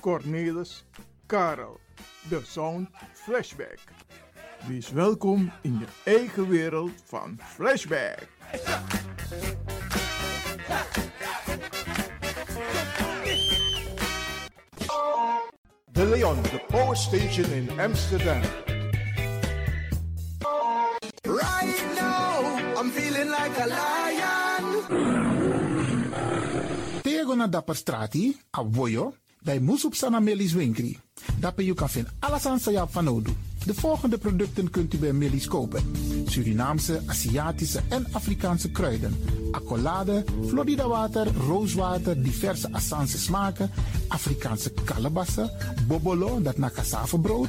Cornelis, Karel. De Sound Flashback. Wees welkom in je eigen wereld van Flashback. De Leon, the power station in Amsterdam. Right now, I'm feeling like a lion. Tego na dapper strati, a voyo, Bij Moesop Sana Melis Winkri. Daarbij je kan vinden alles aan Sayap van Odu. De volgende producten kunt u bij Melis kopen. Surinaamse, Aziatische en Afrikaanse kruiden. Accolade, Florida water, rooswater, diverse Assange smaken. Afrikaanse kalebassen, bobolo, dat na brood,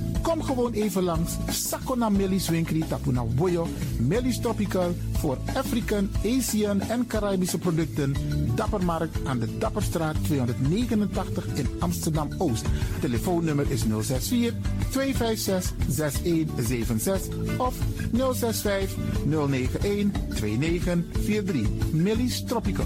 Kom gewoon even langs. Sakona Melis Winkri Tapuna Boyo. Melis Tropical voor African, Asian en Caribische producten. Dappermarkt aan de Dapperstraat 289 in Amsterdam Oost. Telefoonnummer is 064 256 6176 of 065 091 2943. Melis Tropical.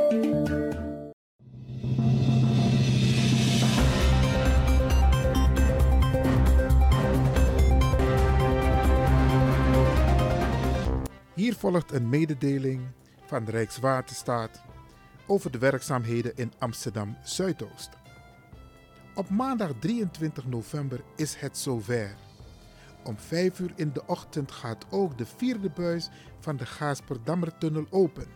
Hier volgt een mededeling van de Rijkswaterstaat over de werkzaamheden in Amsterdam Zuidoost. Op maandag 23 november is het zover. Om 5 uur in de ochtend gaat ook de vierde buis van de Gaasperdammertunnel open.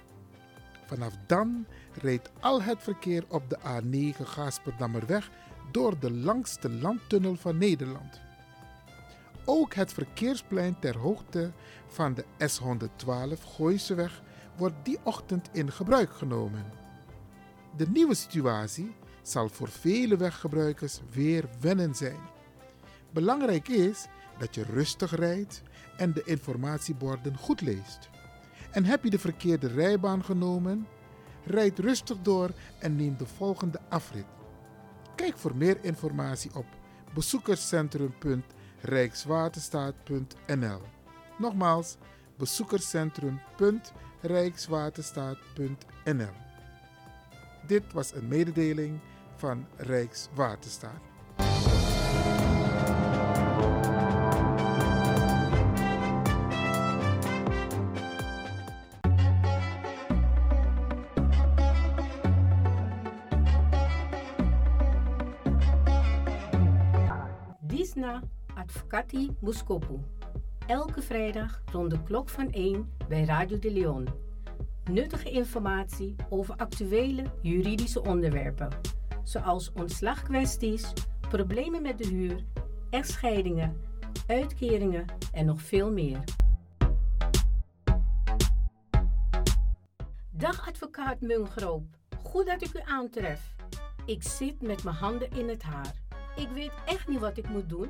Vanaf dan rijdt al het verkeer op de A9 Gaasperdammerweg door de langste landtunnel van Nederland. Ook het verkeersplein ter hoogte van de S112 Gooiseweg wordt die ochtend in gebruik genomen. De nieuwe situatie zal voor vele weggebruikers weer wennen zijn. Belangrijk is dat je rustig rijdt en de informatieborden goed leest. En heb je de verkeerde rijbaan genomen? Rijd rustig door en neem de volgende afrit. Kijk voor meer informatie op bezoekerscentrum.rijkswaterstaat.nl. Nogmaals, bezoekerscentrum.rijkswaterstaat.nl. Dit was een mededeling van Rijkswaterstaat. Advocati Muskopu. Elke vrijdag rond de klok van 1 bij Radio de Leon. Nuttige informatie over actuele juridische onderwerpen, zoals ontslagkwesties, problemen met de huur, echtscheidingen, uitkeringen en nog veel meer. Dag advocaat Mungroop, goed dat ik u aantref. Ik zit met mijn handen in het haar. Ik weet echt niet wat ik moet doen.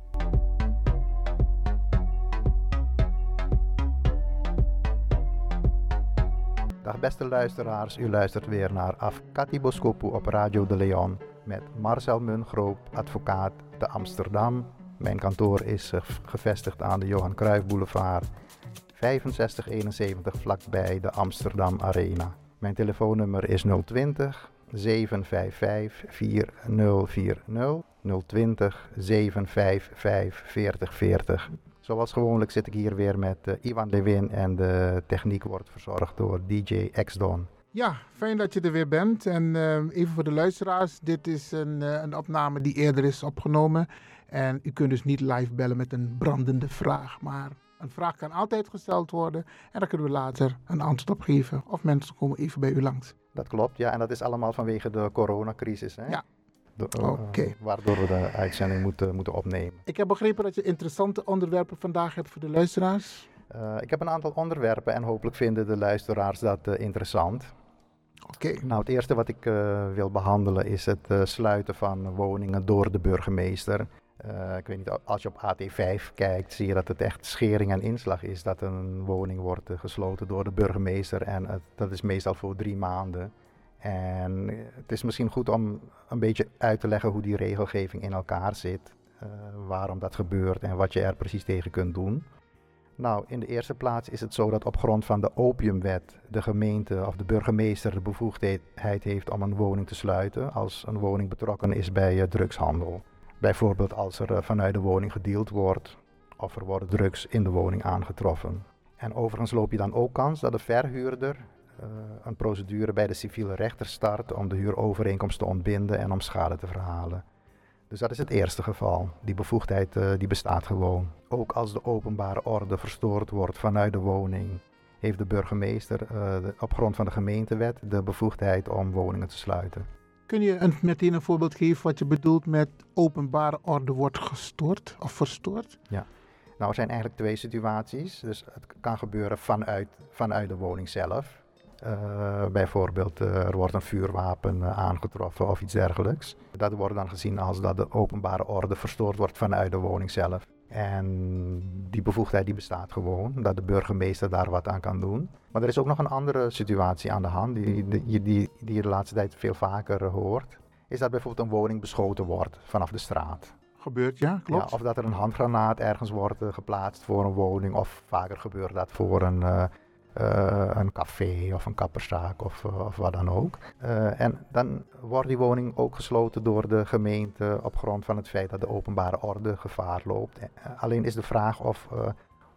Beste luisteraars, u luistert weer naar Afkati Boskopu op Radio de Leon met Marcel Mungroop, advocaat te Amsterdam. Mijn kantoor is eh, gevestigd aan de Johan Cruijff Boulevard 6571 vlakbij de Amsterdam Arena. Mijn telefoonnummer is 020 755 4040 020 755 4040. Zoals gewoonlijk zit ik hier weer met uh, Ivan Lewin en de techniek wordt verzorgd door DJ X-Don. Ja, fijn dat je er weer bent. En uh, even voor de luisteraars, dit is een, uh, een opname die eerder is opgenomen. En u kunt dus niet live bellen met een brandende vraag. Maar een vraag kan altijd gesteld worden en daar kunnen we later een antwoord op geven. Of mensen komen even bij u langs. Dat klopt, ja. En dat is allemaal vanwege de coronacrisis. Hè? Ja. Okay. waardoor we de uitzending moeten, moeten opnemen. Ik heb begrepen dat je interessante onderwerpen vandaag hebt voor de luisteraars. Uh, ik heb een aantal onderwerpen en hopelijk vinden de luisteraars dat uh, interessant. Oké. Nou, het eerste wat ik uh, wil behandelen is het sluiten van woningen door de burgemeester. ik weet niet, als je op AT5 kijkt, zie je dat het echt schering en inslag is dat een woning wordt gesloten door de burgemeester. En dat is meestal voor drie maanden. En het is misschien goed om een beetje uit te leggen hoe die regelgeving in elkaar zit. waarom dat gebeurt en wat je er precies tegen kunt doen. Nou, in de eerste plaats is het zo dat op grond van de opiumwet de gemeente of de burgemeester de bevoegdheid heeft om een woning te sluiten als een woning betrokken is bij uh, drugshandel. Bijvoorbeeld als er vanuit de woning gedeeld wordt of er worden drugs in de woning aangetroffen. En overigens loop je dan ook kans dat de verhuurder een procedure bij de civiele rechter start om de huurovereenkomst te ontbinden en om schade te verhalen. Dus dat is het eerste geval. Die bevoegdheid uh, die bestaat gewoon. Ook als de openbare orde verstoord wordt vanuit de woning, heeft de burgemeester uh, de, op grond van de gemeentewet de bevoegdheid om woningen te sluiten. Kun je een, meteen een voorbeeld geven wat je bedoelt met openbare orde wordt gestoord of verstoord? Ja. Nou, er zijn eigenlijk twee situaties. Dus het kan gebeuren vanuit, vanuit de woning zelf. Uh, bijvoorbeeld uh, er wordt een vuurwapen uh, aangetroffen of iets dergelijks. Dat wordt dan gezien als dat de openbare orde verstoord wordt vanuit de woning zelf. En die bevoegdheid die bestaat gewoon, dat de burgemeester daar wat aan kan doen. Maar er is ook nog een andere situatie aan de hand, die, die, die, die je de laatste tijd veel vaker hoort. Is dat bijvoorbeeld een woning beschoten wordt vanaf de straat. Gebeurt, ja, klopt. Ja, of dat er een handgranaat ergens wordt geplaatst voor een woning. Of vaker gebeurt dat voor een uh, een café of een kapperszaak of, uh, of wat dan ook. Uh, en dan wordt die woning ook gesloten door de gemeente op grond van het feit dat de openbare orde gevaar loopt. alleen is de vraag of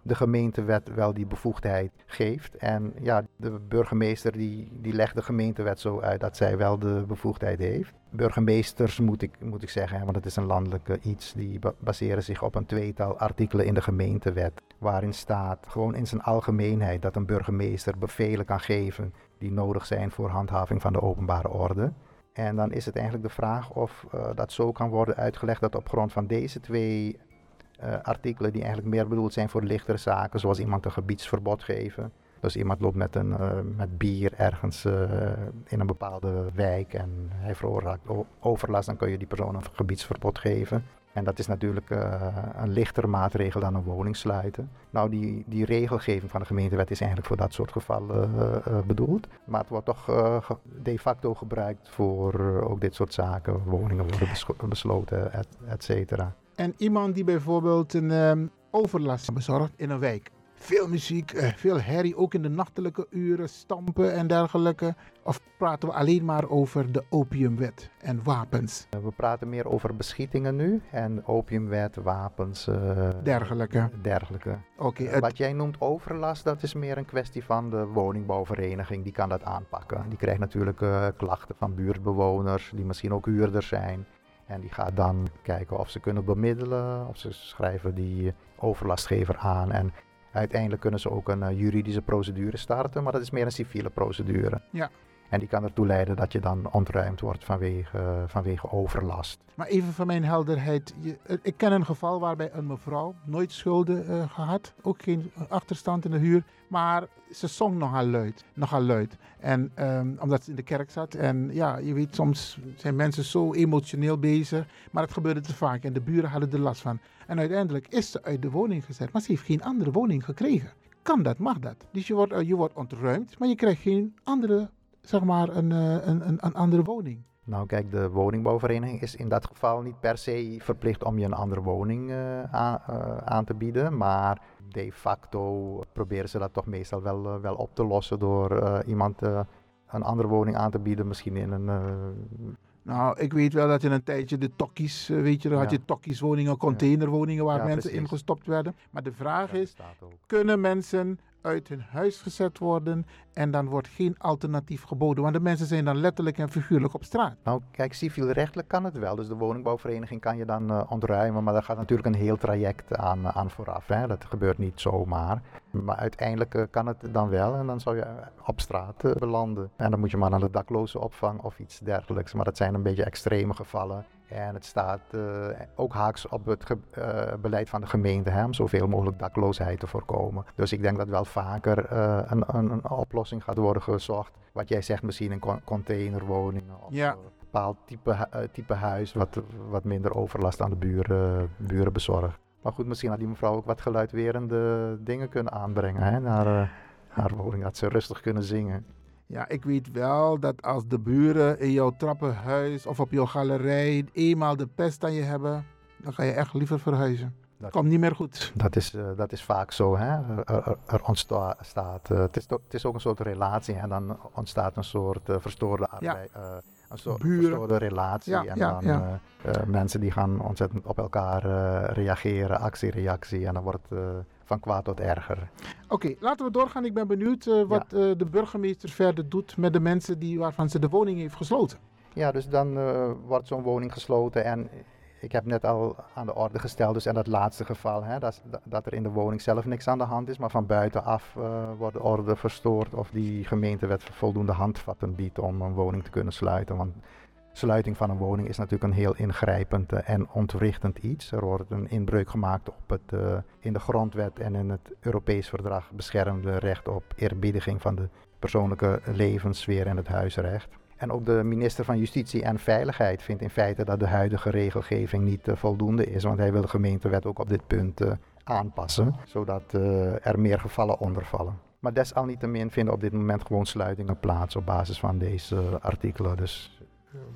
de gemeentewet wel die bevoegdheid geeft. En ja, de burgemeester die, die legt de gemeentewet zo uit dat zij wel de bevoegdheid heeft. Burgemeesters moet ik, moet ik zeggen, want het is een landelijke iets, die baseren zich op een tweetal artikelen in de gemeentewet. Waarin staat gewoon in zijn algemeenheid dat een burgemeester bevelen kan geven die nodig zijn voor handhaving van de openbare orde. En dan is het eigenlijk de vraag of uh, dat zo kan worden uitgelegd dat op grond van deze twee uh, artikelen die eigenlijk meer bedoeld zijn voor lichtere zaken, zoals iemand een gebiedsverbod geven. Dus iemand loopt met, een, uh, met bier ergens uh, in een bepaalde wijk en hij veroorzaakt overlast, dan kun je die persoon een gebiedsverbod geven. En dat is natuurlijk een lichtere maatregel dan een woning sluiten. Nou, die, die regelgeving van de gemeentewet is eigenlijk voor dat soort gevallen bedoeld. Maar het wordt toch de facto gebruikt voor ook dit soort zaken. Woningen worden besloten, et, et cetera. En iemand die bijvoorbeeld een um, overlast bezorgt in een wijk. Veel muziek, uh, veel herrie, ook in de nachtelijke uren, stampen en dergelijke. Of praten we alleen maar over de opiumwet en wapens? We praten meer over beschietingen nu en opiumwet, wapens. Uh, dergelijke. Dergelijke. Oké. Okay, Wat jij noemt overlast, dat is meer een kwestie van de woningbouwvereniging. Die kan dat aanpakken. Die krijgt natuurlijk uh, klachten van buurtbewoners, die misschien ook huurders zijn. En die gaat dan kijken of ze kunnen bemiddelen, of ze schrijven die overlastgever aan. En uiteindelijk kunnen ze ook een uh, juridische procedure starten, maar dat is meer een civiele procedure. Ja. En die kan ertoe leiden dat je dan ontruimd wordt vanwege, vanwege overlast. Maar even van mijn helderheid. Je, uh, ik ken een geval waarbij een mevrouw nooit schulden uh, gehad. Ook geen achterstand in de huur. Maar ze zong nogal luid. Nogal luid. En um, omdat ze in de kerk zat. En ja, je weet, soms zijn mensen zo emotioneel bezig. Maar het gebeurde te vaak. En de buren hadden er last van. En uiteindelijk is ze uit de woning gezet. Maar ze heeft geen andere woning gekregen. Kan dat, mag dat. Dus je wordt, je wordt ontruimd. Maar je krijgt geen andere zeg maar een, een, een, een andere woning? Nou kijk, de woningbouwvereniging is in dat geval niet per se verplicht om je een andere woning uh, aan, uh, aan, te bieden. Maar de facto proberen ze dat toch meestal wel, uh, wel op te lossen door iemand een andere woning aan te bieden. Misschien in een... Nou, ik weet wel dat in een tijdje de tokkies, weet je, dan had je tokkieswoningen, containerwoningen waar ja, mensen precies. ingestopt werden. Maar de vraag ja, is, kunnen mensen uit hun huis gezet worden en dan wordt geen alternatief geboden. Want de mensen zijn dan letterlijk en figuurlijk op straat. Nou, kijk, civielrechtelijk kan het wel. Dus de woningbouwvereniging kan je dan uh, ontruimen, maar daar gaat natuurlijk een heel traject aan, aan vooraf. Hè. Dat gebeurt niet zomaar. Maar uiteindelijk uh, kan het dan wel en dan zou je op straat uh, belanden. En dan moet je maar naar de dakloze opvang of iets dergelijks. Maar dat zijn een beetje extreme gevallen. En het staat uh, ook haaks op het uh, beleid van de gemeente hè, om zoveel mogelijk dakloosheid te voorkomen. Dus ik denk dat wel vaker uh, een, een, een, oplossing gaat worden gezocht. Wat jij zegt, misschien een containerwoningen of ja. een bepaald type, type huis wat, wat minder overlast aan de buren, buren bezorgt. Maar goed, misschien had die mevrouw ook wat geluidwerende dingen kunnen aanbrengen hè, naar haar woning, dat ze rustig kunnen zingen. Ja, ik weet wel dat als de buren in jouw trappenhuis of op jouw galerij eenmaal de pest aan je hebben, dan ga je echt liever verhuizen. Dat komt niet meer goed. Dat is, uh, dat is vaak zo. Hè? Er, er, er ontstaat. Uh, het, is to, het is ook een soort relatie en dan ontstaat een soort uh, verstoorde arbeid. Ja. een soort Buren. verstoorde relatie. Ja, en ja, dan mensen die gaan ontzettend op elkaar reageren, actie-reactie. En dan wordt van kwaad tot erger. Oké, okay, laten we doorgaan. Ik ben benieuwd uh, wat ja. uh, de burgemeester verder doet met de mensen die, waarvan ze de woning heeft gesloten. Ja, dus dan uh, wordt zo'n woning gesloten en ik heb net al aan de orde gesteld, dus in dat laatste geval, hè, dat, dat, er in de woning zelf niks aan de hand is, maar van buitenaf wordt de orde verstoord of die gemeentewet voldoende handvatten biedt om een woning te kunnen sluiten. Want sluiting van een woning is natuurlijk een heel ingrijpend en ontwrichtend iets. Er wordt een inbreuk gemaakt op het uh, in de grondwet en in het Europees verdrag beschermde recht op eerbiediging van de persoonlijke levenssfeer en het huisrecht. En ook de minister van Justitie en Veiligheid vindt in feite dat de huidige regelgeving niet uh, voldoende is, want hij wil de gemeentewet ook op dit punt aanpassen, zodat er meer gevallen onder vallen. Maar desalniettemin vinden op dit moment gewoon sluitingen plaats op basis van deze artikelen. Dus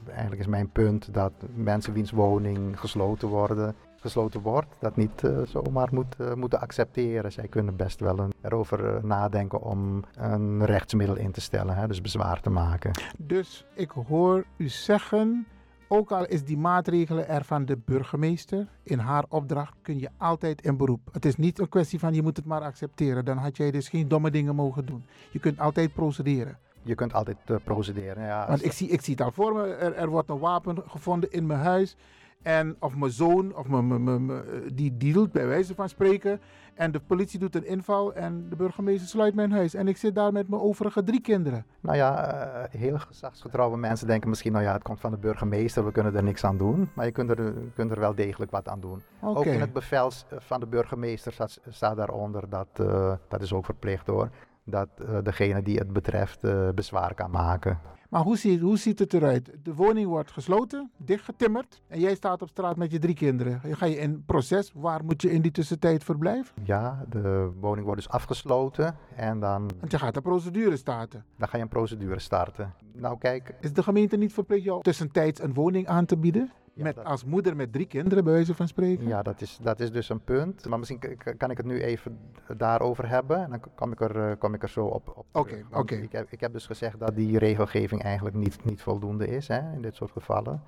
eigenlijk is mijn punt dat mensen wiens woning gesloten worden, gesloten wordt, dat niet uh, zomaar moet, uh, moeten accepteren. Zij kunnen best wel erover uh, nadenken om een rechtsmiddel in te stellen, hè, dus bezwaar te maken. Dus ik hoor u zeggen, ook al is die maatregelen er van de burgemeester, in haar opdracht kun je altijd in beroep. Het is niet een kwestie van je moet het maar accepteren, dan had jij dus geen domme dingen mogen doen. Je kunt altijd procederen. Je kunt altijd uh, procederen. Ja, Want ik zie, ik zie het al voor me. Er, er, wordt een wapen gevonden in mijn huis. En of mijn zoon, of mijn, mijn, die, doet bij wijze van spreken. En de politie doet een inval en de burgemeester sluit mijn huis. En ik zit daar met mijn overige drie kinderen. Nou ja, uh, heel gezagsgetrouwe mensen denken misschien, nou ja, het komt van de burgemeester, we kunnen er niks aan doen. Maar je kunt er, kunt er wel degelijk wat aan doen. Okay. Ook in het bevel van de burgemeester staat, staat daaronder, dat, uh, dat is ook verplicht hoor, dat uh, degene die het betreft uh, bezwaar kan maken. Maar hoe ziet, hoe ziet het eruit? De woning wordt gesloten, dichtgetimmerd en jij staat op straat met je drie kinderen. Ga je in proces? Waar moet je in die tussentijd verblijven? Ja, de woning wordt dus afgesloten en dan... Want je gaat een procedure starten. Dan ga je een procedure starten. Nou kijk... Is de gemeente niet verplicht jou tussentijds een woning aan te bieden? Met, dat- als moeder met drie kinderen, bij wijze van spreken? Ja, dat is, dat is dus een punt. Maar misschien kan ik het nu even daarover hebben. En dan kom ik er, eh, kom ik er zo op, op Oké, oké. Ik, heb, ik heb dus gezegd dat die regelgeving eigenlijk niet, niet voldoende is hè, in dit soort gevallen.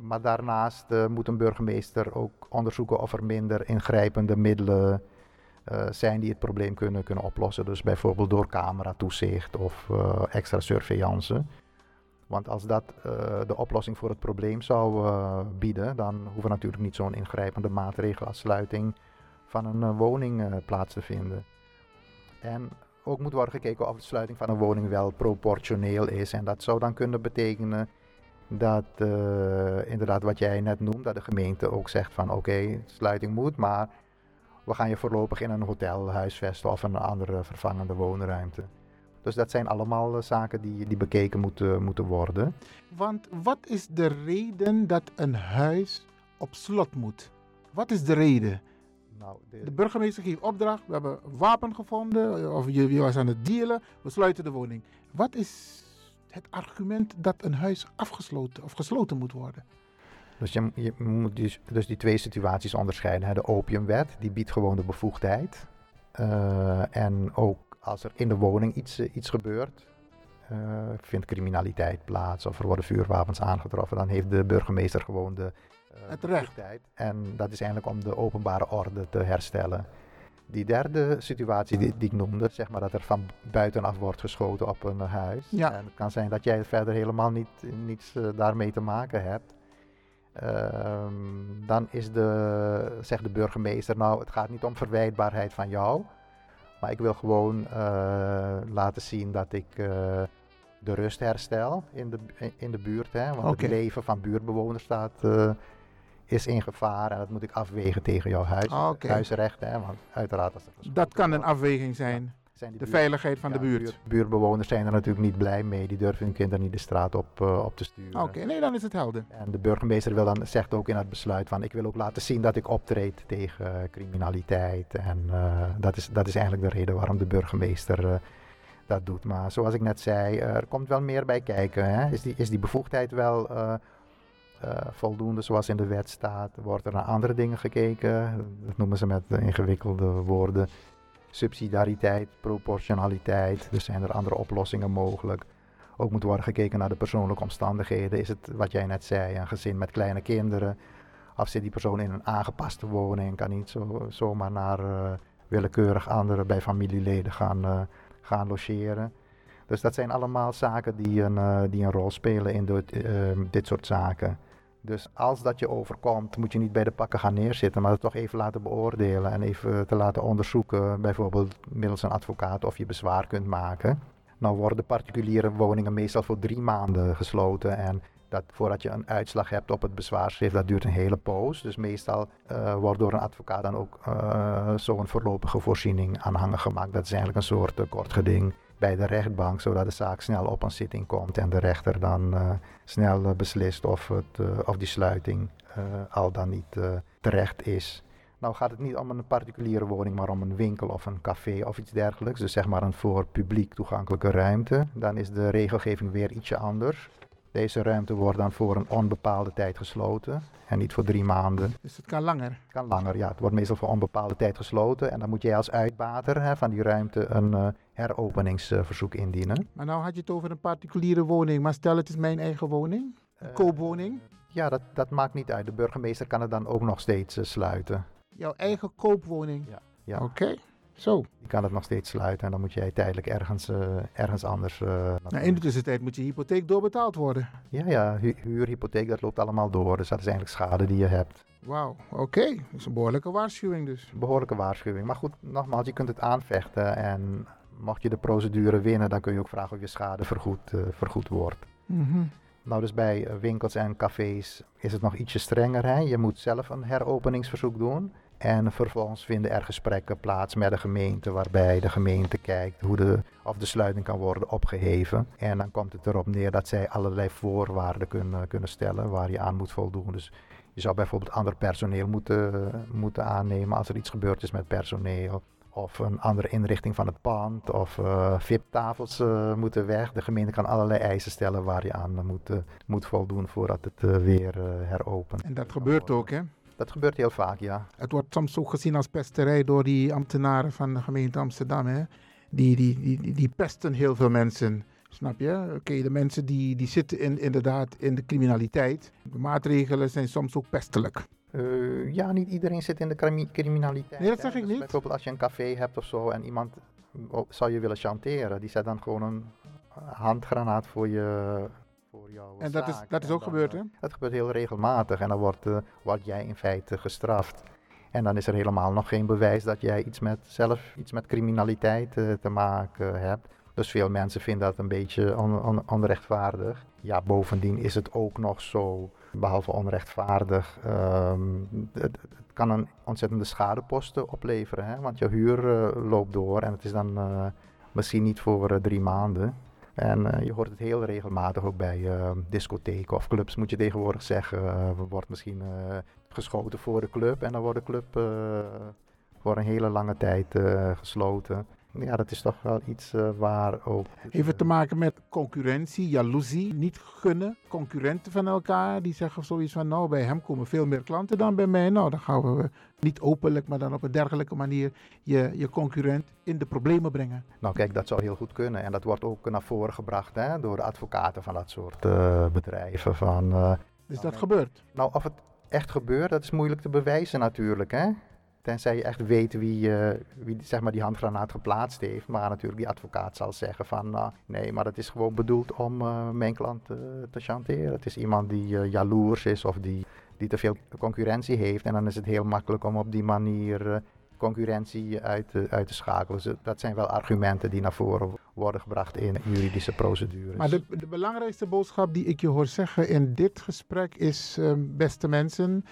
Maar daarnaast eh, moet een burgemeester ook onderzoeken of er minder ingrijpende middelen eh, zijn die het probleem kunnen, kunnen oplossen. Dus bijvoorbeeld door cameratoezicht of extra surveillance. Want als dat eh, de oplossing voor het probleem zou eh, bieden, dan hoeven natuurlijk niet zo'n ingrijpende maatregel als sluiting van een eh, woning plaats te vinden. En ook moet worden gekeken of de sluiting van een woning wel proportioneel is. En dat zou dan kunnen betekenen dat inderdaad wat jij net noemt, dat de gemeente ook zegt van oké, sluiting moet, maar we gaan je voorlopig in een hotel huisvesten of een andere vervangende woonruimte. Dus dat zijn allemaal eh, zaken die, die bekeken moeten, moeten worden. Want wat is de reden dat een huis op slot moet? Wat is de reden? Nou, de, De burgemeester geeft opdracht, we hebben een wapen gevonden, of je, je was aan het dealen, we sluiten de woning. Wat is het argument dat een huis afgesloten of gesloten moet worden? Dus je, je moet dus, dus die twee situaties onderscheiden. De opiumwet, die biedt gewoon de bevoegdheid. Eh, en ook als er in de woning iets, eh, iets gebeurt, eh, vindt criminaliteit plaats of er worden vuurwapens aangetroffen, dan heeft de burgemeester gewoon de Het recht. En dat is eigenlijk om de openbare orde te herstellen. die derde situatie die, die ik noemde, zeg maar dat er van buitenaf wordt geschoten op een huis. Ja. En het kan zijn dat jij verder helemaal niet, niets daarmee te maken hebt. Ehm, dan is de, zegt de burgemeester, nou het gaat niet om verwijtbaarheid van jou. Maar ik wil gewoon eh, laten zien dat ik eh, de rust herstel in de, in de buurt. Hè? Want het leven van buurtbewoners staat, eh, is in gevaar. En dat moet ik afwegen tegen jouw huis, Ah, huisrecht. Hè? Want uiteraard als er Dat kan een afweging zijn. Zijn De buurt- veiligheid van de ja, buurt. buurt- buurtbewoners zijn er natuurlijk niet blij mee. Die durven hun kinderen niet de straat op, eh, op te sturen. Oké, nee, dan is het helder. En de burgemeester wil dan, zegt ook in het besluit van ik wil ook laten zien dat ik optreed tegen criminaliteit. En eh, dat, is, dat is eigenlijk de reden waarom de burgemeester eh, dat doet. Maar zoals ik net zei, er komt wel meer bij kijken. Hè? Is, die, is die bevoegdheid wel eh, eh, voldoende zoals in de wet staat? Wordt er naar andere dingen gekeken? Dat noemen ze met ingewikkelde woorden. Subsidiariteit, proportionaliteit. Dus zijn er andere oplossingen mogelijk? Ook moet worden gekeken naar de persoonlijke omstandigheden. Is het wat jij net zei, een gezin met kleine kinderen? Of zit die persoon in een aangepaste woning? Kan niet zo, zomaar naar eh, willekeurig anderen bij familieleden gaan, eh, gaan logeren. Dus dat zijn allemaal zaken die een, eh, die een rol spelen in dit, dit soort zaken. Dus als dat je overkomt, moet je niet bij de pakken gaan neerzitten, maar het toch even laten beoordelen en even te laten onderzoeken, bijvoorbeeld middels een advocaat, of je bezwaar kunt maken. Nou worden particuliere woningen meestal voor drie maanden gesloten en dat voordat je een uitslag hebt op het bezwaarschrift, dat duurt een hele poos. Dus meestal eh, wordt door een advocaat dan ook eh, zo'n voorlopige voorziening aanhangen gemaakt. Dat is eigenlijk een soort uh, kort geding bij de rechtbank, zodat de zaak snel op een zitting komt en de rechter dan uh, snel uh, beslist of, het, uh, of die sluiting al dan niet terecht is. Nou gaat het niet om een particuliere woning, maar om een winkel of een café of iets dergelijks. Dus zeg maar een voor publiek toegankelijke ruimte. Dan is de regelgeving weer ietsje anders. Deze ruimte wordt dan voor een onbepaalde tijd gesloten en niet voor drie maanden. Dus het kan langer? Het kan langer, ja. Het wordt meestal voor onbepaalde tijd gesloten en dan moet jij als uitbater hè, van die ruimte een uh, heropeningsverzoek indienen. Maar nou had je het over een particuliere woning, maar stel het is mijn eigen woning, een uh, koopwoning? Ja, dat, dat maakt niet uit. De burgemeester kan het dan ook nog steeds uh, sluiten. Jouw eigen koopwoning? Ja. ja. Oké. Okay. Zo. Die kan het nog steeds sluiten en dan moet jij tijdelijk ergens, uh, ergens anders. Uh, nou, in de tussentijd moet je hypotheek doorbetaald worden. Ja, ja, hu huur, hypotheek, dat loopt allemaal door. Dus dat is eigenlijk schade die je hebt. Wauw, oké. Okay. Dat is een behoorlijke waarschuwing dus. Behoorlijke waarschuwing. Maar goed, nogmaals, je kunt het aanvechten. En mocht je de procedure winnen, dan kun je ook vragen of je schade vergoed, uh, vergoed wordt. Mm -hmm. Nou, dus bij winkels en cafés is het nog ietsje strenger. Hè? Je moet zelf een heropeningsverzoek doen. En vervolgens vinden er gesprekken plaats met de gemeente, waarbij de gemeente kijkt hoe de, of de sluiting kan worden opgeheven. En dan komt het erop neer dat zij allerlei voorwaarden kunnen, kunnen stellen waar je aan moet voldoen. Dus je zou bijvoorbeeld ander personeel moeten, moeten aannemen als er iets gebeurd is met personeel. Of een andere inrichting van het pand. Of uh, VIP-tafels uh, moeten weg. De gemeente kan allerlei eisen stellen waar je aan moet, uh, moet voldoen voordat het weer heropent. En dat gebeurt ook, hè? Dat gebeurt heel vaak, ja. Het wordt soms ook gezien als pesterij door die ambtenaren van de gemeente Amsterdam. Hè? Die, die, die, die pesten heel veel mensen. Snap je? Oké, okay, de mensen die, die zitten in, inderdaad in de criminaliteit. De maatregelen zijn soms ook pestelijk. Uh, ja, niet iedereen zit in de criminaliteit. Nee, dat zeg ik dus niet. Bijvoorbeeld als je een café hebt of zo en iemand zou je willen chanteren, die zet dan gewoon een handgranaat voor je, jouw En dat is, dat is ook dan, gebeurd, uh, hè? Dat gebeurt heel regelmatig en dan wordt, uh, word jij in feite gestraft. En dan is er helemaal nog geen bewijs dat jij iets met, zelf iets met criminaliteit uh, te maken hebt. Dus veel mensen vinden dat een beetje on, on, onrechtvaardig. Ja, bovendien is het ook nog zo, behalve onrechtvaardig, um, het, het, kan een ontzettende schadeposten opleveren. Hè? Want je huur uh, loopt door en het is dan uh, misschien niet voor uh, drie maanden. En je hoort het heel regelmatig ook bij discotheken of clubs, moet je tegenwoordig zeggen. Er wordt misschien geschoten voor de club en dan wordt de club voor een hele lange tijd gesloten. Ja, dat is toch wel iets uh, waar ook. Heeft het te maken met concurrentie, jaloezie, niet gunnen, concurrenten van elkaar die zeggen zoiets van: Nou, bij hem komen veel meer klanten dan bij mij. Nou, dan gaan we niet openlijk, maar dan op een dergelijke manier je, je concurrent in de problemen brengen. Nou, kijk, dat zou heel goed kunnen. En dat wordt ook naar voren gebracht hè, door de advocaten van dat soort uh, bedrijven. Van, uh, dus dat gebeurt? Nou, of het echt gebeurt, dat is moeilijk te bewijzen natuurlijk. Hè? Tenzij je echt weet wie, eh, wie zeg maar, die handgranaat geplaatst heeft. Maar natuurlijk die advocaat zal zeggen van nou, nee, maar dat is gewoon bedoeld om eh, mijn klant eh, te chanteren. Het is iemand die jaloers is of die, die te veel concurrentie heeft. En dan is het heel makkelijk om op die manier concurrentie uit, uit te schakelen. Dus dat zijn wel argumenten die naar voren worden gebracht in juridische procedures. Maar de, de belangrijkste boodschap die ik je hoor zeggen in dit gesprek is, ehm, beste mensen,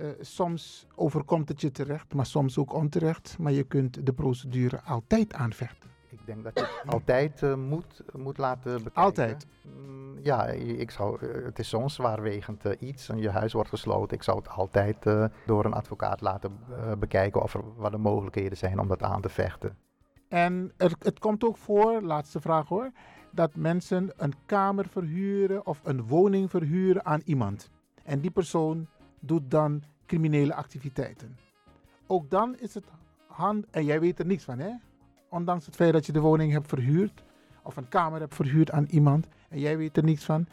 eh, soms overkomt het je terecht, maar soms ook onterecht. Maar je kunt de procedure altijd aanvechten. Ik denk dat je het altijd eh, moet, moet laten bekijken. Altijd? Mm, ja, ik zou, eh, het is zo'n zwaarwegend eh, iets en je huis wordt gesloten. Ik zou het altijd eh, door een advocaat laten eh, bekijken of er wat de mogelijkheden zijn om dat aan te vechten. En er, het komt ook voor, laatste vraag hoor, dat mensen een kamer verhuren of een woning verhuren aan iemand. En die persoon doet dan criminele activiteiten. Ook dan is het hand, en jij weet er niks van hè? Ondanks het feit dat je de woning hebt verhuurd of een kamer hebt verhuurd aan iemand en jij weet er niks van.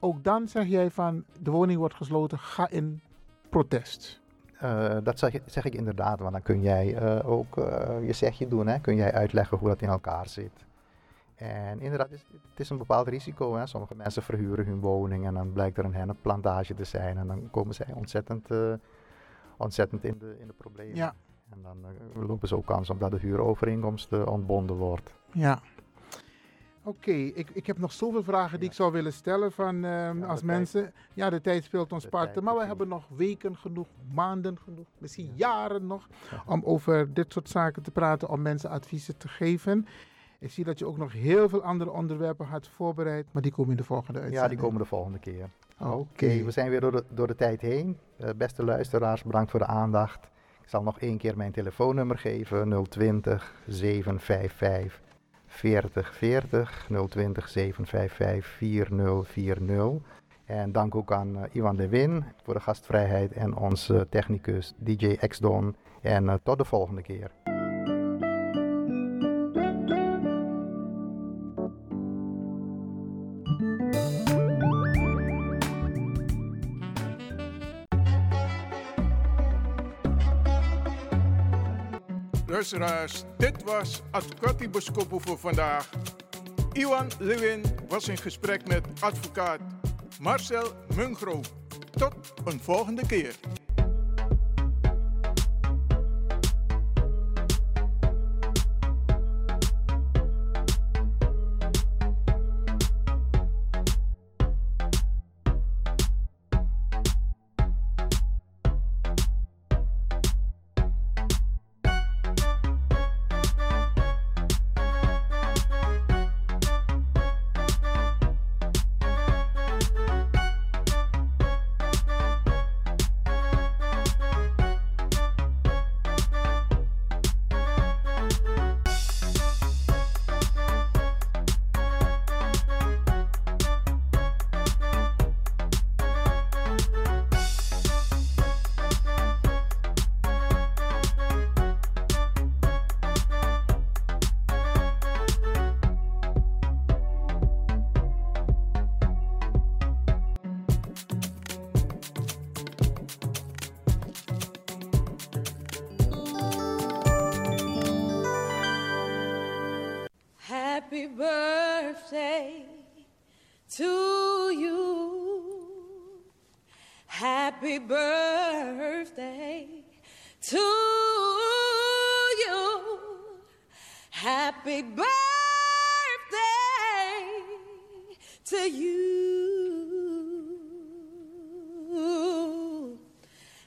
Ook dan zeg jij van de woning wordt gesloten, ga in protest. Eh, dat zeg, zeg ik inderdaad, want dan kun jij eh, ook eh, je zegje doen. Hè? Kun jij uitleggen hoe dat in elkaar zit. En inderdaad, het is, het is een bepaald risico. Hè? Sommige mensen verhuren hun woning en dan blijkt er een hennepplantage te zijn. En dan komen zij ontzettend, eh, ontzettend in, de, in de problemen. Ja. En dan eh, lopen ze ook kans omdat de huurovereenkomst eh, ontbonden wordt. Ja. Oké, ik, ik heb nog zoveel vragen die ik zou willen stellen van ehm, als mensen. Ja, de tijd speelt ons parten, maar we hebben nog weken genoeg, maanden genoeg, misschien jaren nog, om over dit soort zaken te praten, om mensen adviezen te geven. Ik zie dat je ook nog heel veel andere onderwerpen had voorbereid, maar die komen in de volgende Ja, uitzending. die komen de volgende keer. Oké. we zijn weer door de, door de tijd heen. Eh, beste luisteraars, bedankt voor de aandacht. Ik zal nog één keer mijn telefoonnummer geven. 020 755 4040. 020 755 4040. En dank ook aan eh, Iwan de Win voor de gastvrijheid en onze technicus DJ X-Don. En eh, tot de volgende keer. Dit was Advocati Boskopo voor vandaag. Iwan Lewin was in gesprek met advocaat Marcel Mungro. Tot een volgende keer. Happy birthday to you.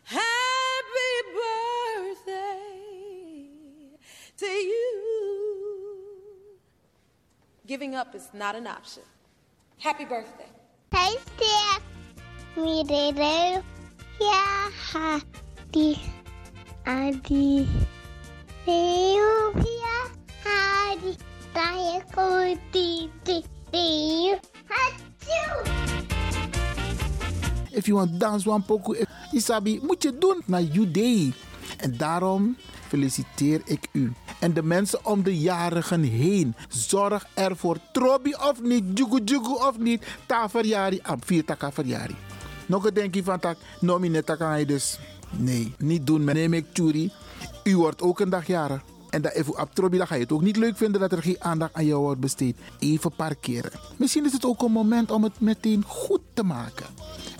Happy birthday to you. Giving up is not an option. Happy birthday. Me, Dede. Yeah, happy. Adi. Deo, yeah, Adi. Daya, ko, di, di, di. Achoo! If you want dance pokoe, Isabi, moet je doen naar day. En daarom feliciteer ik u. En de mensen om de jarigen heen. Zorg ervoor. Trobi of niet, jugu jugu of niet. Ta verjari, am vier taka verjari. Nog een denkje van tak, nomine taka je dus Nee, niet doen. Neem ik Tjuri. U wordt ook een dag jarig. En dat even abtrobi, dan ga je het ook niet leuk vinden dat er geen aandacht aan jou wordt besteed. Even parkeren. Misschien is het ook een moment om het meteen goed te maken.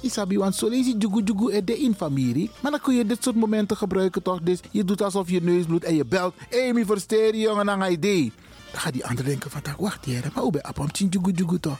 Isabi, want zo lees jugu jugu er de in familie. Maar dan kun je dit soort momenten gebruiken toch? Dus je doet alsof je neus bloedt en je belt. Mi versteer je jongen, je die. Dan gaat die ander denken van, wacht hier, maar hoe ben je jugu jugu toch?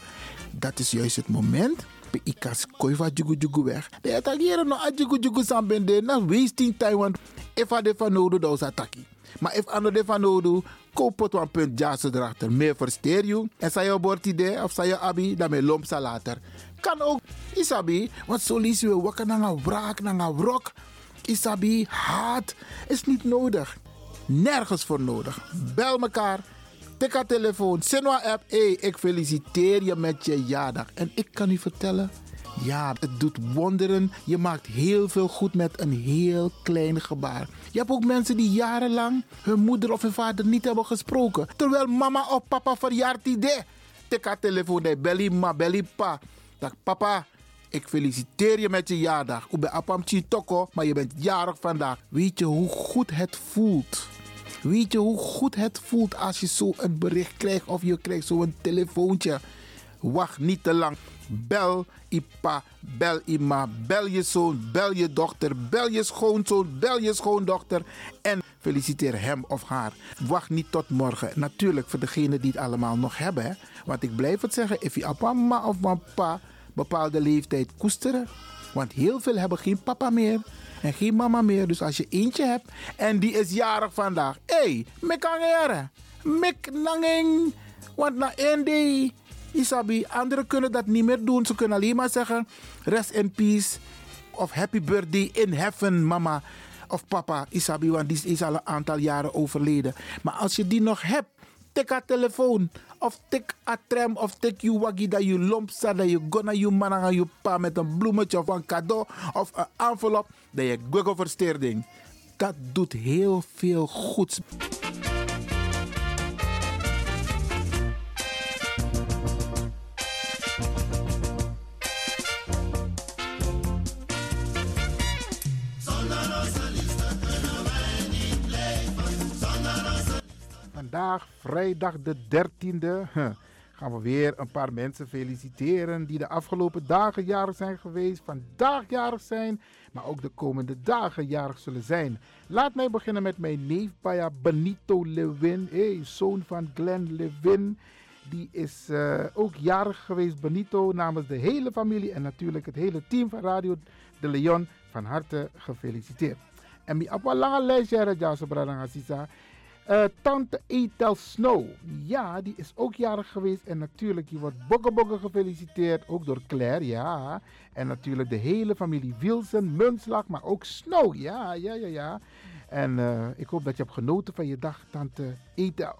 Dat is juist het moment pe ikas koi va jugu jugu weg. De attackeren no a jugu jugu sambende na wasting time want if a de van nodu da ataki. Maar if ano de van nodu koop een punt jassen erachter. Meer versteer je. En sa je bord idee of sa je abi, dan me lomp later. Kan ook, isabi, want zo lees je wakker naar een wraak, naar een wrok. Isabi, haat is niet nodig. Nergens voor nodig. Bel mekaar. Tik haar telefoon. Sinwa app. Hey, ik feliciteer je met je jaardag. En ik kan u vertellen. Ja, het doet wonderen. Je maakt heel veel goed met een heel klein gebaar. Je hebt ook mensen die jarenlang hun moeder of hun vader niet hebben gesproken. Terwijl mama of papa verjaart idee. Tik haar telefoon. Hey, belly ma, belly pa. Dag papa. Ik feliciteer je met je jaardag. Ik ben apamchi toko, maar je bent jarig vandaag. Weet je hoe goed het voelt? Weet je hoe goed het voelt als je zo een bericht krijgt of je krijgt zo'n telefoontje? Wacht niet te lang. Bel Ipa, bel Ima, bel je zoon, bel je dochter, bel je schoonzoon, bel je schoondochter en feliciteer hem of haar. Wacht niet tot morgen. Natuurlijk voor degenen die het allemaal nog hebben. Want ik blijf het zeggen, if je mama of papa bepaalde leeftijd koesteren. Want heel veel hebben geen papa meer en geen mama meer. Dus als je eentje hebt en die is jarig vandaag. Hé, hey, mek angere. Mek nanging. Want na één Isabi, anderen kunnen dat niet meer doen. Ze kunnen alleen maar zeggen, rest in peace. Of happy birthday in heaven, mama. Of papa, Isabi, want die is al een aantal jaren overleden. Maar als je die nog hebt, tik haar telefoon. Of tik a tram of tik je waggie dat je lomp staat. Dat je gonna je man aan je pa met een bloemetje of een cadeau of een envelop. Dat je google versteerding. Dat doet heel veel goeds. Vandaag, vrijdag de 13e, gaan we weer een paar mensen feliciteren die de afgelopen dagen jarig zijn geweest, vandaag jarig zijn, maar ook de komende dagen jarig zullen zijn. Laat mij beginnen met mijn neef Benito Lewin, hey, zoon van Glenn Lewin. Die is uh, ook jarig geweest, Benito, namens de hele familie en natuurlijk het hele team van Radio de Leon. Van harte gefeliciteerd. En mi op een lange lijstje, Jaso Bradangazisa. Uh, Tante Etel Snow. Ja, die is ook jarig geweest. En natuurlijk, die wordt bogge gefeliciteerd. Ook door Claire, ja. En natuurlijk de hele familie Wilson, Munslag, maar ook Snow. Ja, ja, ja, ja. En uh, ik hoop dat je hebt genoten van je dag, Tante Etel.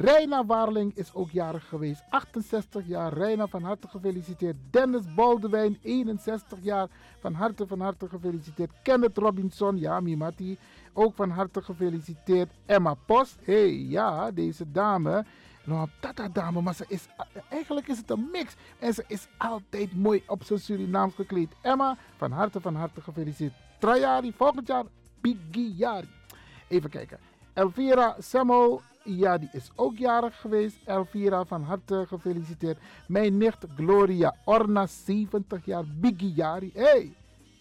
Reina Waarling is ook jarig geweest. 68 jaar. Reina, van harte gefeliciteerd. Dennis Baldewijn, 61 jaar. Van harte, van harte gefeliciteerd. Kenneth Robinson, ja, Mimati. Ook van harte gefeliciteerd. Emma Post, hey, ja, deze dame. Nou, tata dame, maar ze is, eigenlijk is het een mix. En ze is altijd mooi op zijn Surinaams gekleed. Emma, van harte, van harte gefeliciteerd. Trajari, volgend jaar Bigiari. Even kijken. Elvira Semmel, ja, die is ook jarig geweest. Elvira, van harte gefeliciteerd. Mijn nicht Gloria Orna, 70 jaar, Bigiari. Hey,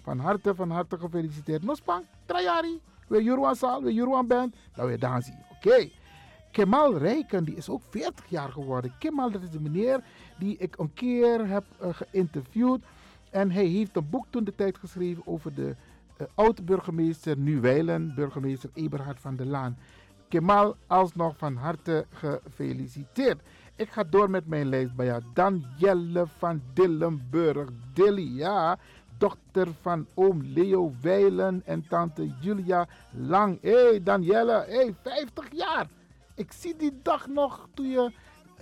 van harte, van harte gefeliciteerd. Nospang, Trajari. We Juruan Saal, we Juruan Band, dan weer dansen. Oké. Kemal Rijken, die is ook 40 jaar geworden. Kemal, dat is de meneer die ik een keer heb uh, geïnterviewd. En hij heeft een boek toen de tijd geschreven over de oud-burgemeester, nu wijlen burgemeester Eberhard van der Laan. Kemal, alsnog van harte gefeliciteerd. Ik ga door met mijn lijst bij jou. Danielle van Dillenburg. Dilly, ja dochter van oom Leo Weilen en tante Julia Lang. Hé hey Danielle, hey, 50 jaar. Ik zie die dag nog toen je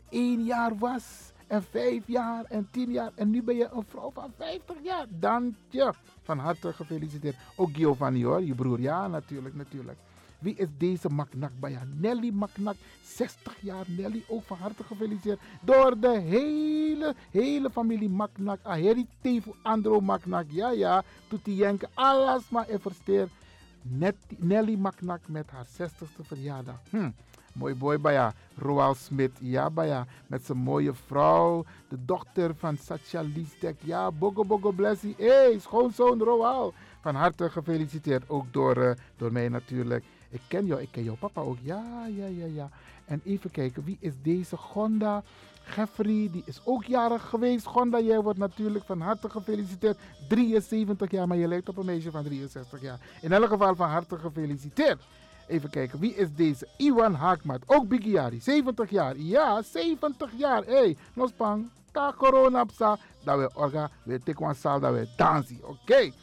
1 jaar was. En 5 jaar en 10 jaar. En nu ben je een vrouw van 50 jaar. Dank je. Van harte gefeliciteerd. Ook Giovanni hoor, je broer. Ja, natuurlijk, natuurlijk. Wie is deze Maknak Baya? Nelly Maknak, 60 jaar. Nelly, ook van harte gefeliciteerd. Door de hele, hele familie Maknak. Aheri Tefu Andro Maknak. Ja, ja. Tuti Jenke. Alles maar. Net, Nelly Maknak met haar 60ste verjaardag. Hm. Mooi boy Baya. Roal Smit. Ja, Baya. Met zijn mooie vrouw. De dochter van Satya Listek. Ja, Bogo Bogo Blessie. Hé, hey, schoonzoon Roal. Van harte gefeliciteerd. Ook door, uh, door mij natuurlijk. Ik ken jou, ik ken jouw papa ook. Ja, ja, ja, ja. En even kijken, wie is deze Gonda? Jeffrey, die is ook jarig geweest. Gonda, jij wordt natuurlijk van harte gefeliciteerd. 73 jaar, maar je lijkt op een meisje van 63 jaar. In elk geval van harte gefeliciteerd. Even kijken, wie is deze? Iwan Haakmat, ook Bigiari, 70 jaar. Ja, 70 jaar. Hé, hey, nospang, ka corona psa, dat we orga, we tekwan sal, dat we dansen. Oké. Okay.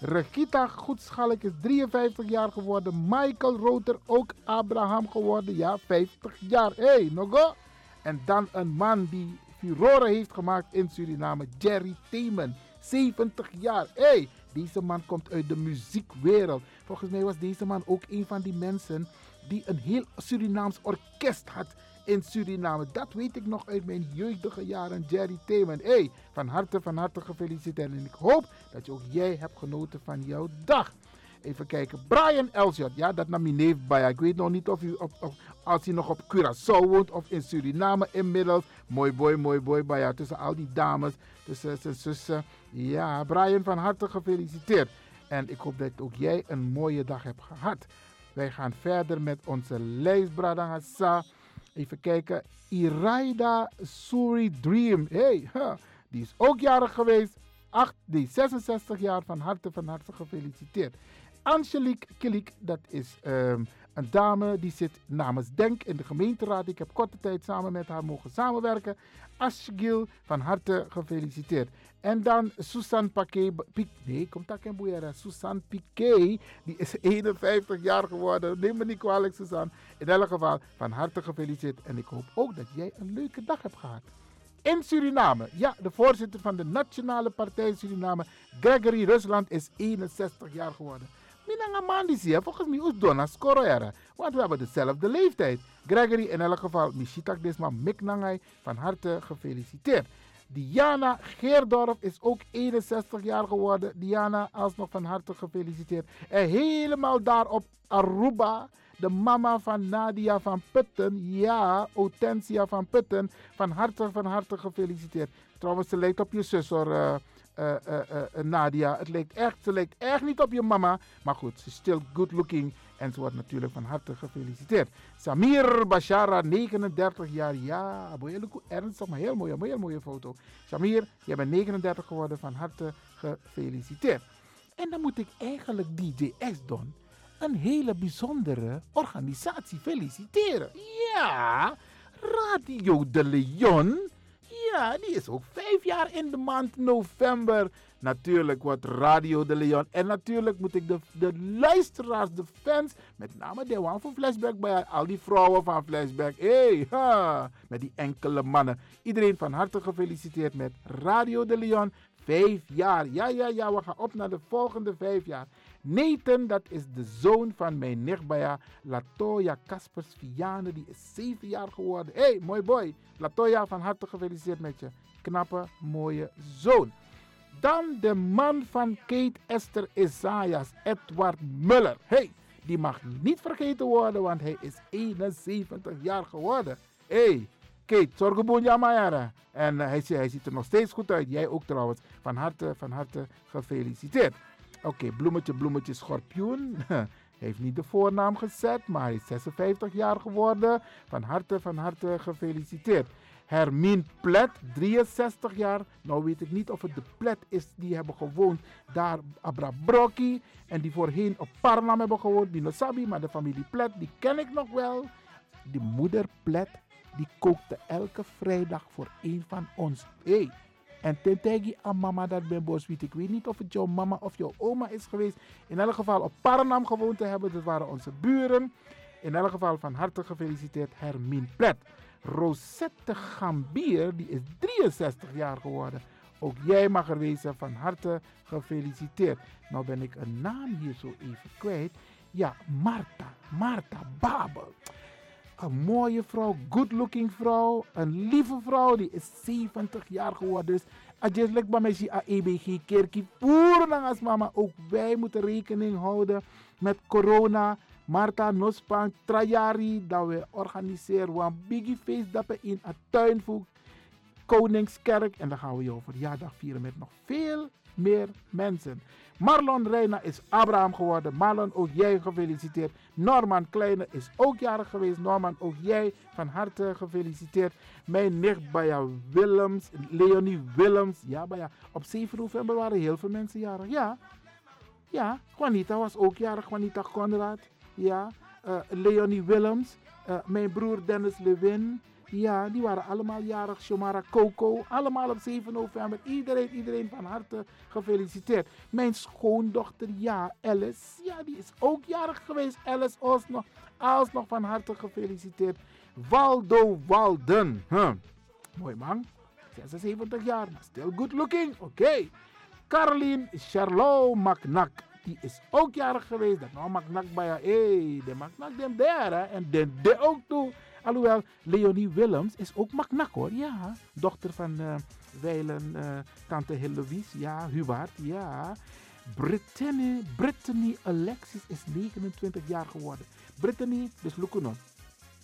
Regita Goedschalk is 53 jaar geworden. Michael Roter ook Abraham geworden. Ja, 50 jaar. Hey, nogo. En dan een man die furoren heeft gemaakt in Suriname. Jerry Themen. 70 jaar. Hey, deze man komt uit de muziekwereld. Volgens mij was deze man ook een van die mensen die een heel Surinaams orkest had in Suriname. Dat weet ik nog uit mijn jeugdige jaren. Jerry Themen. Hey, van harte, van harte gefeliciteerd. En ik hoop dat ook jij hebt genoten van jouw dag. Even kijken. Brian Elshot. Ja, dat nam mijn neef bij. Ik weet nog niet of, u als hij nog op Curaçao woont of in Suriname inmiddels. Mooi boy, mooi boy. Bij tussen al die dames, tussen zijn zussen. Ja, Brian, van harte gefeliciteerd. En ik hoop dat ook jij een mooie dag hebt gehad. Wij gaan verder met onze lijst, Bradangasa. Even kijken. Iraida Suri Dream. Hey, die is ook jarig geweest. 8, die 66 jaar. Van harte, van harte gefeliciteerd. Angelique Kilik, dat is um, een dame die zit namens Denk in de gemeenteraad. Ik heb korte tijd samen met haar mogen samenwerken. Ashgil, van harte gefeliciteerd. En dan Susan Paquet, nee, komt dat geen boeiera. Susan Piquet, die is 51 jaar geworden. Neem me niet kwalijk, Susan. In elk geval, van harte gefeliciteerd. En ik hoop ook dat jij een leuke dag hebt gehad. In Suriname, ja, de voorzitter van de Nationale Partij Suriname, Gregory Rusland, is 61 jaar geworden. Minanga Mandisi, volgens mij is Donna Skoroera. Want we hebben dezelfde leeftijd. Gregory, in elk geval, Mishitak Desma Miknangai, van harte gefeliciteerd. Diana Geerdorf is ook 61 jaar geworden. Diana, alsnog van harte gefeliciteerd. En helemaal daar op Aruba, de mama van Nadia van Putten, ja, Autentia van Putten, van harte, van harte gefeliciteerd. Trouwens, ze lijkt op je zus hoor, uh, uh, Nadia. Het lijkt echt, ze lijkt echt niet op je mama, maar goed, ze is still good looking. En ze wordt natuurlijk van harte gefeliciteerd. Samir Bashara, 39 jaar. Ja, ernstig, maar heel mooie, heel mooie foto. Samir, je bent 39 geworden. Van harte gefeliciteerd. En dan moet ik eigenlijk DJ X doen. Een hele bijzondere organisatie feliciteren. Ja, Radio de Leon. Ja, die is ook vijf jaar in de maand november. Natuurlijk wordt Radio de Leon. En natuurlijk moet ik de, de luisteraars, de fans, met name de one van Flashback bij al die vrouwen van Flashback. Hey, ha, met die enkele mannen. Iedereen van harte gefeliciteerd met Radio de Leon. Vijf jaar. Ja, ja, ja, we gaan op naar de volgende vijf jaar. Nathan, dat is de zoon van mijn nichtbaya Latoya Kaspers Viane. Die is zeven jaar geworden. hey, mooi boy. Latoya, van harte gefeliciteerd met je knappe, mooie zoon. Dan de man van Kate Esther Isaias, Edward Muller. hey, die mag niet vergeten worden, want hij is 71 jaar geworden. hey, Kate, zorgeboen Mayara. En hij, hij ziet er nog steeds goed uit. Jij ook trouwens. Van harte, van harte gefeliciteerd. Oké, bloemetje, bloemetje, schorpioen. Heeft niet de voornaam gezet, maar hij is 56 jaar geworden. Van harte, van harte gefeliciteerd. Hermine Plet, 63 jaar. Nou weet ik niet of het de Plet is die hebben gewoond daar Abrabrocki. En die voorheen op Parnam hebben gewoond, Dinosabi. Maar de familie Plet, die ken ik nog wel. Die moeder Plet, die kookte elke vrijdag voor een van ons. Hey, en tentegi aan mama dat ben boswiet. Ik weet niet of het jouw mama of jouw oma is geweest. In elk geval op Paranam gewoond te hebben. Dat waren onze buren. In elk geval van harte gefeliciteerd Hermine Plet. Rosette Gambier, die is 63 jaar geworden. Ook jij mag er wezen, van harte gefeliciteerd. Nou ben ik een naam hier zo even kwijt. Ja, Marta. Marta Babel. Een mooie vrouw, good looking vrouw. Een lieve vrouw, die is 70 jaar geworden. Dus Adjeslijk bij mij a EBG kerkie voeren als mama. Ook wij moeten rekening houden met corona. Marta Nospan Trajari dat we organiseren een biggie feest dat we in het tuinvoer Koningskerk. En dan gaan we jouw verjaardag vieren met nog veel meer mensen. Marlon Reina is Abraham geworden. Marlon, ook jij gefeliciteerd. Norman Kleine is ook jarig geweest. Norman, ook jij van harte gefeliciteerd. Mijn nicht Baya Willems, Leonie Willems. Ja, Baya. Op 7 november waren heel veel mensen jarig. Ja, ja. Juanita was ook jarig. Juanita Conrad. Ja. Uh, Leonie Willems. Uh, mijn broer Dennis Lewin. Ja, die waren allemaal jarig. Shomara Coco, allemaal op 7 november. Iedereen, iedereen van harte gefeliciteerd. Mijn schoondochter, ja, Alice. Ja, die is ook jarig geweest. Alice alsnog, alsnog van harte gefeliciteerd. Waldo Walden. Mooi man. 76 jaar, maar still good looking. Oké. Okay. Caroline Charlot Macnak. Die is ook jarig geweest. Dat nou Macnak bij haar. Hé, de Macnak dem daar. En de, de ook toe. Alhoewel, Leonie Willems is ook maknak hoor. Ja, dochter van uh, Weilen, uh, tante Heloïse. Ja, Hubert. Ja. Brittany, Brittany Alexis is 29 jaar geworden. Brittany, dus Lukunon.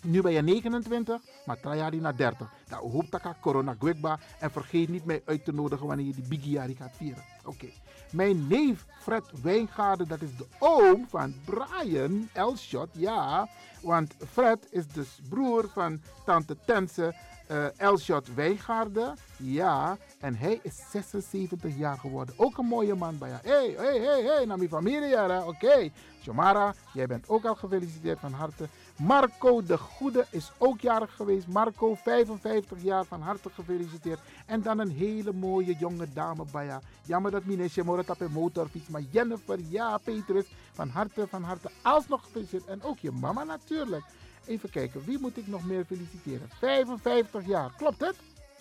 Nu ben je 29, maar jaar naar 30. Nou, hoop dat corona gwekba. En vergeet niet mij uit te nodigen wanneer je die Biggie gaat vieren. Oké. Mijn neef Fred Wijngaarden, dat is de oom van Brian Elshot. Ja, want Fred is dus broer van tante Tense uh, Elshot Wijngaarden. Ja, en hij is 76 jaar geworden. Ook een mooie man bij jou. Hé, hé, hé, hé, naar mijn familie. Oké. Okay. Jomara, jij bent ook al gefeliciteerd van harte. Marco de Goede is ook jarig geweest. Marco, 55 jaar, van harte gefeliciteerd. En dan een hele mooie jonge dame bij. Jammer dat Minesje Morat op een motorfiets. Maar Jennifer, ja, Petrus, van harte, van harte alsnog gefeliciteerd. En ook je mama natuurlijk. Even kijken, wie moet ik nog meer feliciteren? 55 jaar, klopt het?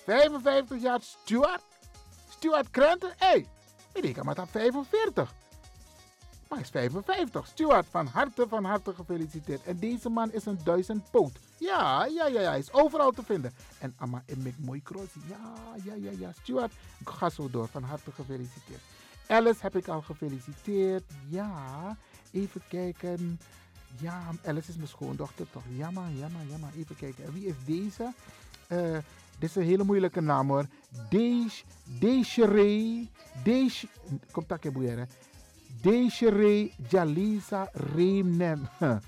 55 jaar Stuart? Stuart Krenten? Hé, hey, ik denk maar dat 45. Hij is 55. Stuart, van harte, van harte gefeliciteerd. En deze man is een duizendpoot. Ja, ja, ja, ja. Hij is overal te vinden. En Amma Mooi Cross. Ja, ja, ja, ja. Stuart, ga zo door. Van harte gefeliciteerd. Alice heb ik al gefeliciteerd. Ja, even kijken. Ja, Alice is mijn schoondochter toch? Jammer, jammer, jammer. Even kijken. En wie is deze? Uh, dit is een hele moeilijke naam hoor. Desiree. Desiree. Komt dat boeieren. Desiree Jalisa Reemnem.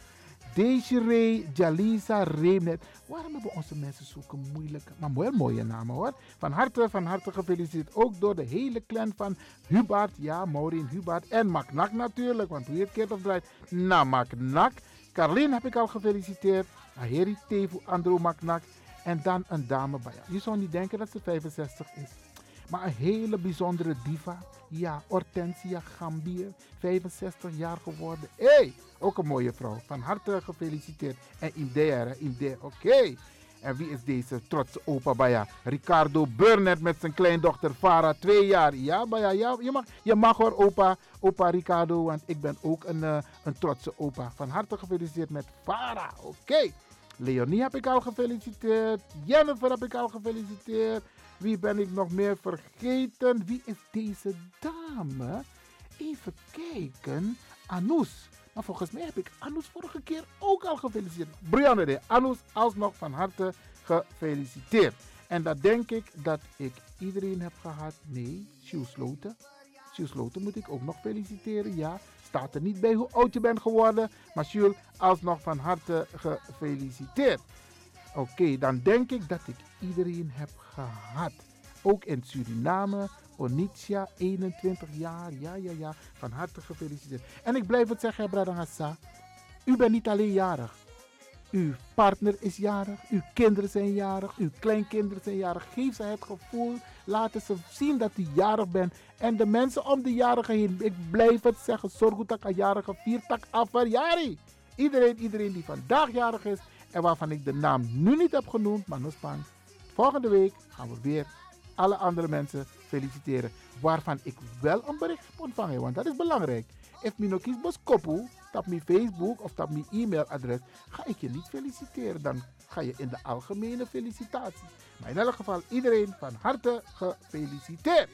Desiree Jalisa Reemnet. Waarom hebben onze mensen zulke moeilijke, maar mooi, mooie namen hoor. Van harte, van harte gefeliciteerd. Ook door de hele clan van Hubert. Ja, Maureen Hubert. En Maknak natuurlijk, want hoe je het keert of draait. Na Maknak. Carlien heb ik al gefeliciteerd. Aheri Tevu Andrew Maknak. En dan een dame bij Je zou niet denken dat ze 65 is. Maar een hele bijzondere diva. Ja, Hortensia Gambier, 65 jaar geworden. Hé, hey, ook een mooie vrouw. Van harte gefeliciteerd. En Indea, oké. En wie is deze trotse opa Baya? Ricardo Burnett met zijn kleindochter Farah, twee jaar. Ja, Baya, ja, je mag, je mag hoor, opa, opa Ricardo, want ik ben ook een, uh, een trotse opa. Van harte gefeliciteerd met Farah, oké. Leonie heb ik al gefeliciteerd. Jennifer heb ik al gefeliciteerd. Wie ben ik nog meer vergeten? Wie is deze dame? Even kijken. Anous. Maar volgens mij heb ik Anous vorige keer ook al gefeliciteerd. Brianne de Anous alsnog van harte gefeliciteerd. En dat denk ik dat ik iedereen heb gehad. Nee, Sjoes Sloten. Sjoes Sloten moet ik ook nog feliciteren. Ja, staat er niet bij hoe oud je bent geworden. Maar Jules, alsnog van harte gefeliciteerd. Oké, dan denk ik dat ik iedereen heb gehad. Ook in Suriname, Onitia, 21 jaar. Ja, ja, ja. Van harte gefeliciteerd. En ik blijf het zeggen, Bradangasa. U bent niet alleen jarig. Uw partner is jarig, uw kinderen zijn jarig, uw kleinkinderen zijn jarig. Geef ze het gevoel, laten ze zien dat u jarig bent. En de mensen om de jarige heen, ik blijf het zeggen, zorg dat een jarige viertak afverjari. Iedereen, iedereen die vandaag jarig is en waarvan ik de naam nu niet heb genoemd, maar nog Volgende week gaan we weer alle andere mensen feliciteren. Waarvan ik wel een bericht heb ontvangen, want dat is belangrijk. If me no kies bos tap mijn Facebook of tap mijn e-mailadres, ga ik je niet feliciteren. Dan ga je in de algemene felicitatie. Maar in elk geval iedereen van harte gefeliciteerd.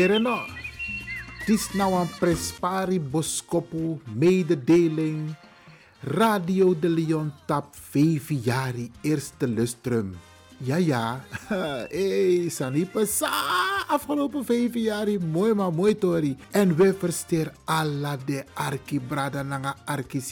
Jereno. Dis nou een prespari boskopu mededeling. Radio de Leon tap 5 jari eerste lustrum. Ja, ja. hey, Sanipa sa. Afgelopen vijf jaar, mooi maar mooi tori. En we versteer alla de arki brada nanga arki.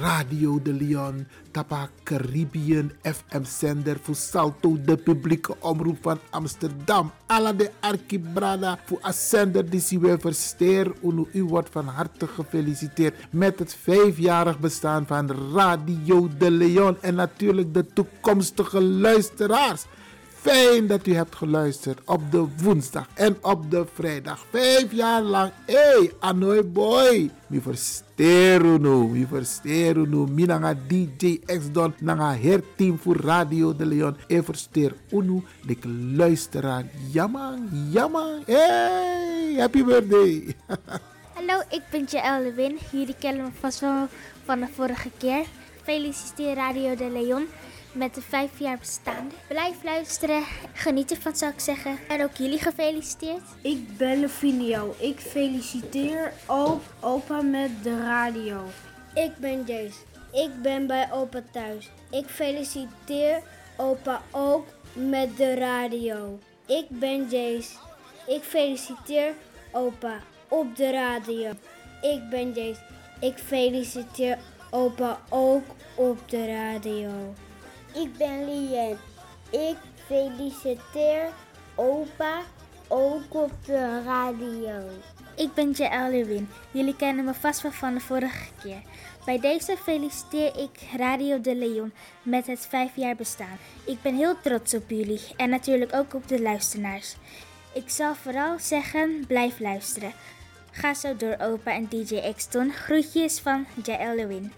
Radio de Leon. Tapa Caribbean FM zender voor Salto, de publieke omroep van Amsterdam. Alla de arki brada voor a zender die we versteer. U wordt van harte gefeliciteerd met het vijfjarig bestaan van Radio de Leon. En natuurlijk de toekomstige luisteraars. Fijn dat u hebt geluisterd op de woensdag en op de vrijdag. Vijf jaar lang. Hey, Anoy boy. Mi versteru nu. Mi versteru nu. Mi nanga DJ X Don. Nanga team voor Radio de Leon. E versteer unu. De luisteraar. Jammer, jammer. Hey, happy birthday. Hallo, ik ben Jaël Lewin. Jullie kennen me vast wel van de vorige keer. Feliciteer Radio de Leon met de vijf jaar bestaan. Blijf luisteren, geniet ervan zou ik zeggen. En ook jullie gefeliciteerd. Ik ben Levinio. Ik feliciteer ook opa met de radio. Ik ben Jace. Ik ben bij opa thuis. Ik feliciteer opa ook met de radio. Ik ben Jace. Ik feliciteer opa op de radio. Ik ben Jace. Ik feliciteer opa ook op de radio. Ik ben Lien. Ik feliciteer opa ook op de radio. Ik ben Jaël Lewin. Jullie kennen me vast wel van de vorige keer. Bij deze feliciteer ik Radio de Leon met het vijf jaar bestaan. Ik ben heel trots op jullie en natuurlijk ook op de luisteraars. Ik zal vooral zeggen, blijf luisteren. Ga zo door opa en DJ Exton. Groetjes van Jaël Lewin.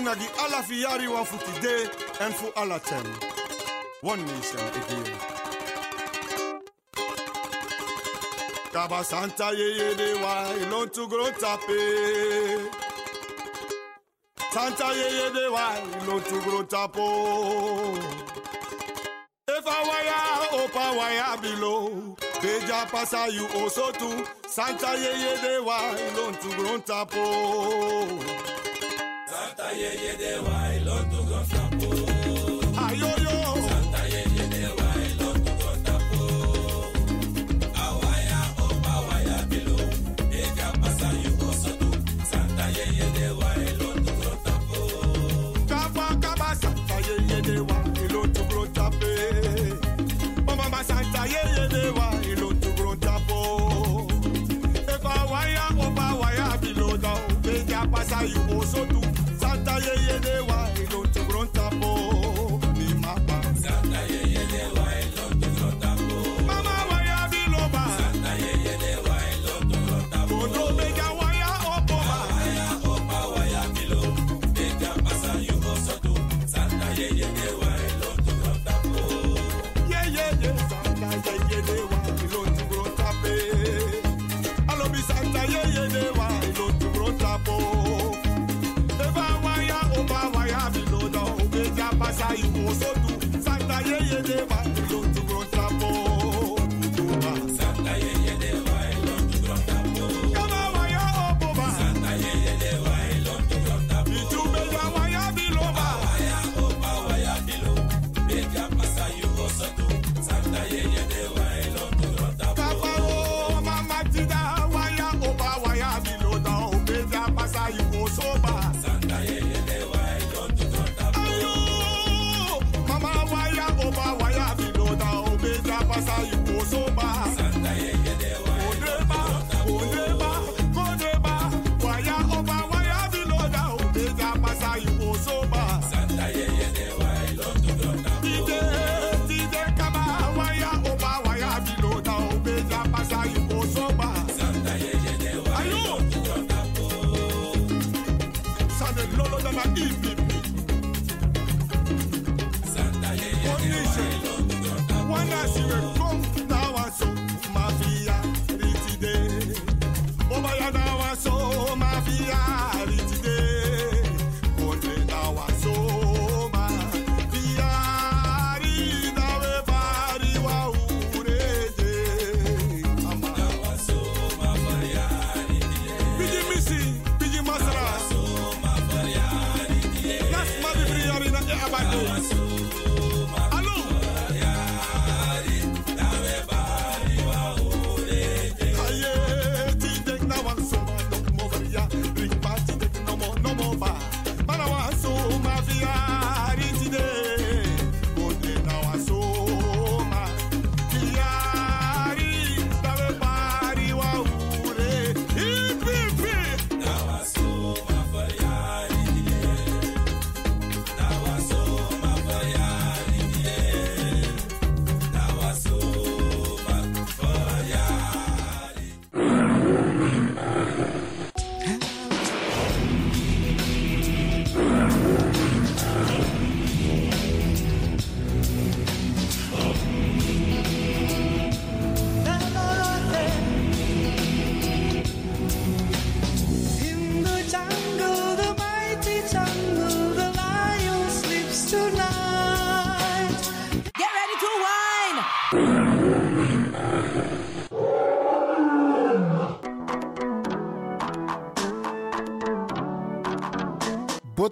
Na di ala fiyari wa fu today and for ten. One nation again. Kaba Santa de wa ilon tu gro tape. Santa de wa ilon tu gro tapo. Below. Beja pasa you also too. Santa de wa ilon tu gro tapo yeah, yeah, they want.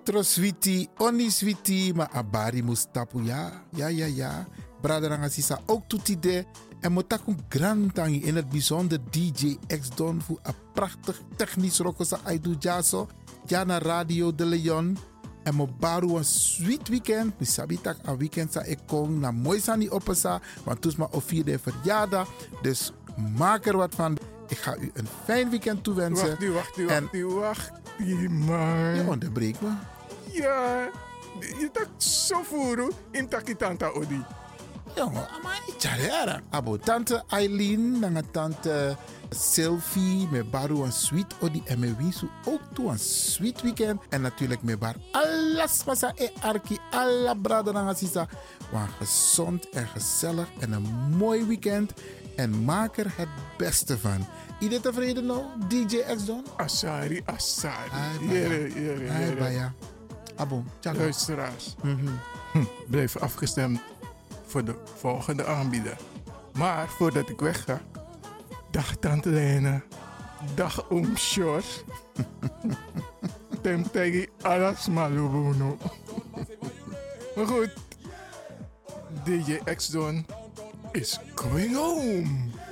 Botro switi, oni switi, maar abari mustapu ja. Ja, ja, ja. Braderanga sisa ook toetide. En motaku grantangi in het bijzonder DJ X Don voor een prachtig technisch rokosa aidu jaso. Ja naar Radio de Leon. En mo baru een sweet weekend. Mi sabi tak een weekend sa ik kom na mooi sani opesa. Want toes ma of vierde verjaardag. Dus maak er wat van. Ik ga u een fijn weekend toewensen. Wacht nu, wacht nu, En- wacht nu, wacht nu, man. Je onderbreekt me. Ja, je tak zo voeren in takitanta odi. Jongen, maar niet jaren. Abo tante Eileen, nanga tante Sylvie, me baru een sweet odi en me wisu ook toe een sweet weekend. En natuurlijk me bar alles masa e arki, alla brada nanga sisa. Maar gezond en gezellig en een mooi weekend. En maak er het beste van. Ieder tevreden nou, DJ X Don? Asari, Asari. Hai, baya. Hai, jere. Baya. Abo, tjaka. Luisteraars, Mhm. hm, blijf afgestemd voor de volgende aanbieder. Maar voordat ik wegga, dag Tante Lena, dag Oom Sjors. Tem tegi alles malubuno. Maar goed, DJ X-Don is going home.